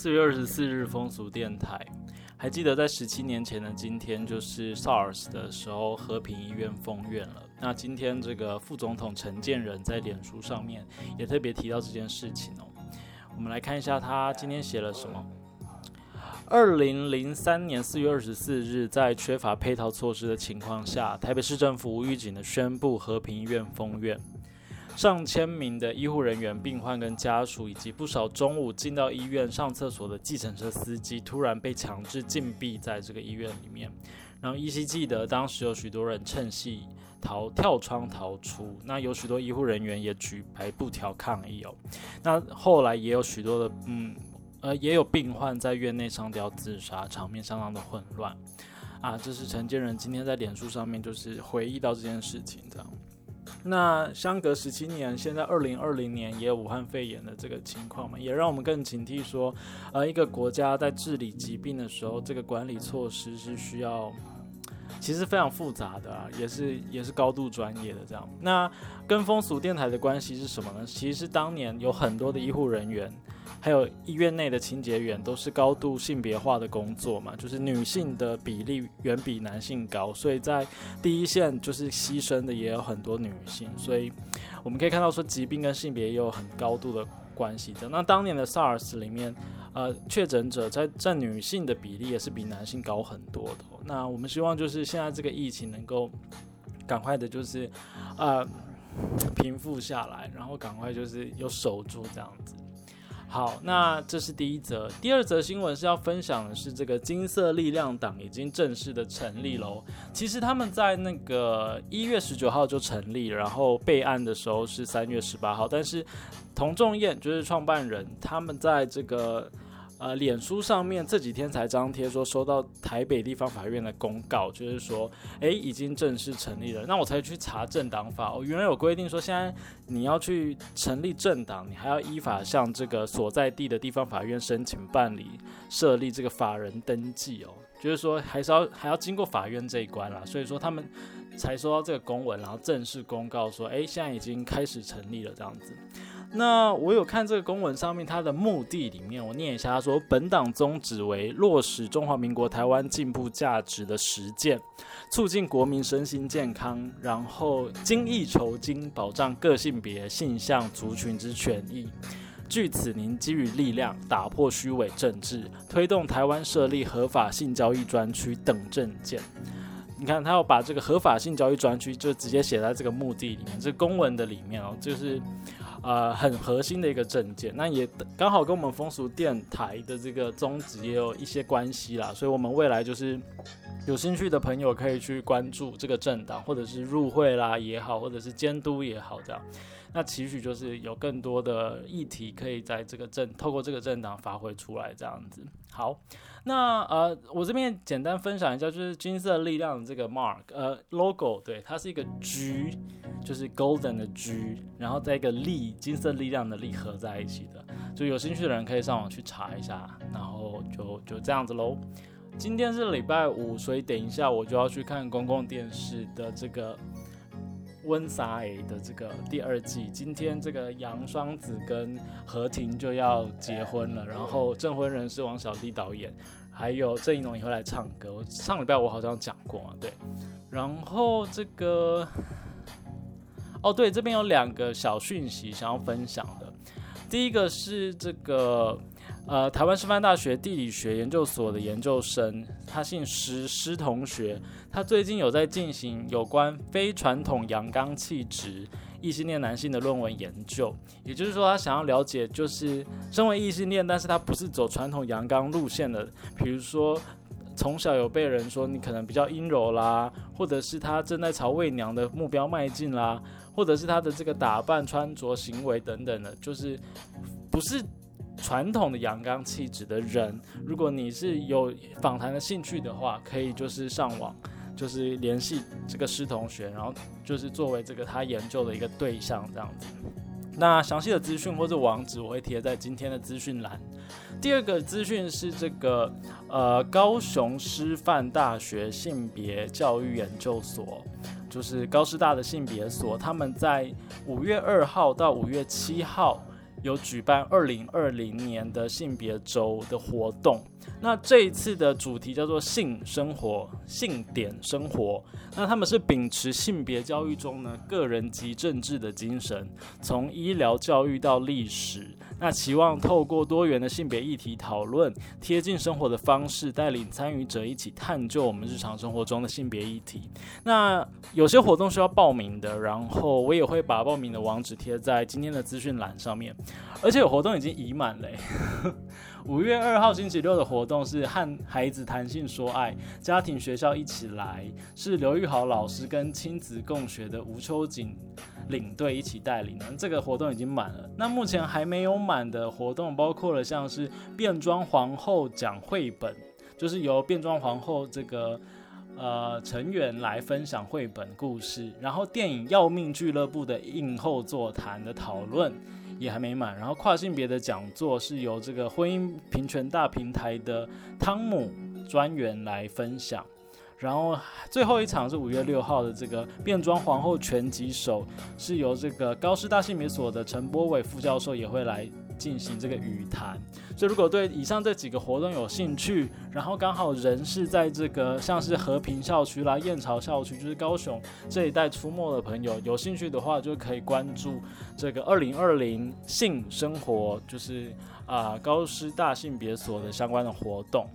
四月二十四日，风俗电台。还记得在十七年前的今天，就是 SARS 的时候，和平医院封院了。那今天这个副总统陈建仁在脸书上面也特别提到这件事情哦。我们来看一下他今天写了什么。二零零三年四月二十四日，在缺乏配套措施的情况下，台北市政府无预警的宣布和平医院封院。上千名的医护人员、病患跟家属，以及不少中午进到医院上厕所的计程车司机，突然被强制禁闭在这个医院里面。然后依稀记得，当时有许多人趁隙逃跳窗逃出，那有许多医护人员也举白布条抗议哦。那后来也有许多的，嗯，呃，也有病患在院内上吊自杀，场面相当的混乱啊。这是陈建仁今天在脸书上面就是回忆到这件事情这样。那相隔十七年，现在二零二零年也有武汉肺炎的这个情况嘛，也让我们更警惕说，呃，一个国家在治理疾病的时候，这个管理措施是需要，其实非常复杂的啊，也是也是高度专业的这样。那跟风俗电台的关系是什么呢？其实当年有很多的医护人员。还有医院内的清洁员都是高度性别化的工作嘛，就是女性的比例远比男性高，所以在第一线就是牺牲的也有很多女性，所以我们可以看到说疾病跟性别也有很高度的关系的。那当年的 SARS 里面，呃，确诊者在占女性的比例也是比男性高很多的。那我们希望就是现在这个疫情能够赶快的，就是呃平复下来，然后赶快就是有守住这样子。好，那这是第一则。第二则新闻是要分享的是，这个金色力量党已经正式的成立喽。其实他们在那个一月十九号就成立，然后备案的时候是三月十八号，但是童仲彦就是创办人，他们在这个。呃，脸书上面这几天才张贴说收到台北地方法院的公告，就是说，哎，已经正式成立了。那我才去查政党法，哦，原来有规定说，现在你要去成立政党，你还要依法向这个所在地的地方法院申请办理设立这个法人登记哦，就是说还是要还要经过法院这一关啦。所以说他们才收到这个公文，然后正式公告说，哎，现在已经开始成立了这样子。那我有看这个公文上面，它的目的里面，我念一下，他说本党宗旨为落实中华民国台湾进步价值的实践，促进国民身心健康，然后精益求精，保障各性别、性向、族群之权益。据此，您给予力量，打破虚伪政治，推动台湾设立合法性交易专区等证件。你看，他要把这个合法性交易专区就直接写在这个目的里面，这公文的里面哦，就是。呃，很核心的一个证件，那也刚好跟我们风俗电台的这个宗旨也有一些关系啦，所以，我们未来就是有兴趣的朋友可以去关注这个政党，或者是入会啦也好，或者是监督也好，这样。那期许就是有更多的议题可以在这个政透过这个政党发挥出来，这样子。好，那呃，我这边简单分享一下，就是金色力量的这个 mark，呃，logo，对，它是一个 G，就是 golden 的 G，然后再一个力，金色力量的力合在一起的。就有兴趣的人可以上网去查一下，然后就就这样子喽。今天是礼拜五，所以等一下我就要去看公共电视的这个。温莎 A 的这个第二季，今天这个杨双子跟何婷就要结婚了，然后证婚人是王小弟导演，还有郑一龙也会来唱歌。上礼拜我好像讲过嘛，对。然后这个，哦对，这边有两个小讯息想要分享的，第一个是这个。呃，台湾师范大学地理学研究所的研究生，他姓施，施同学，他最近有在进行有关非传统阳刚气质异性恋男性的论文研究。也就是说，他想要了解，就是身为异性恋，但是他不是走传统阳刚路线的，比如说从小有被人说你可能比较阴柔啦，或者是他正在朝媚娘的目标迈进啦，或者是他的这个打扮、穿着、行为等等的，就是不是。传统的阳刚气质的人，如果你是有访谈的兴趣的话，可以就是上网，就是联系这个师同学，然后就是作为这个他研究的一个对象这样子。那详细的资讯或者网址我会贴在今天的资讯栏。第二个资讯是这个呃高雄师范大学性别教育研究所，就是高师大的性别所，他们在五月二号到五月七号。有举办二零二零年的性别周的活动。那这一次的主题叫做性生活、性点生活。那他们是秉持性别教育中呢个人及政治的精神，从医疗教育到历史，那期望透过多元的性别议题讨论，贴近生活的方式，带领参与者一起探究我们日常生活中的性别议题。那有些活动需要报名的，然后我也会把报名的网址贴在今天的资讯栏上面，而且有活动已经已满嘞。五月二号星期六的活动是和孩子谈性说爱，家庭学校一起来，是刘玉豪老师跟亲子共学的吴秋瑾领队一起带领的。这个活动已经满了，那目前还没有满的活动包括了像是变装皇后讲绘本，就是由变装皇后这个呃成员来分享绘本故事，然后电影要命俱乐部的映后座谈的讨论。也还没满，然后跨性别的讲座是由这个婚姻平权大平台的汤姆专员来分享，然后最后一场是五月六号的这个变装皇后拳击手，是由这个高师大性别所的陈波伟副教授也会来。进行这个语谈，所以如果对以上这几个活动有兴趣，然后刚好人是在这个像是和平校区啦、燕巢校区，就是高雄这一带出没的朋友，有兴趣的话就可以关注这个二零二零性生活，就是啊高师大性别所的相关的活动。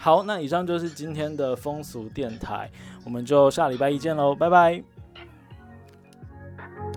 好，那以上就是今天的风俗电台，我们就下礼拜一见喽，拜拜。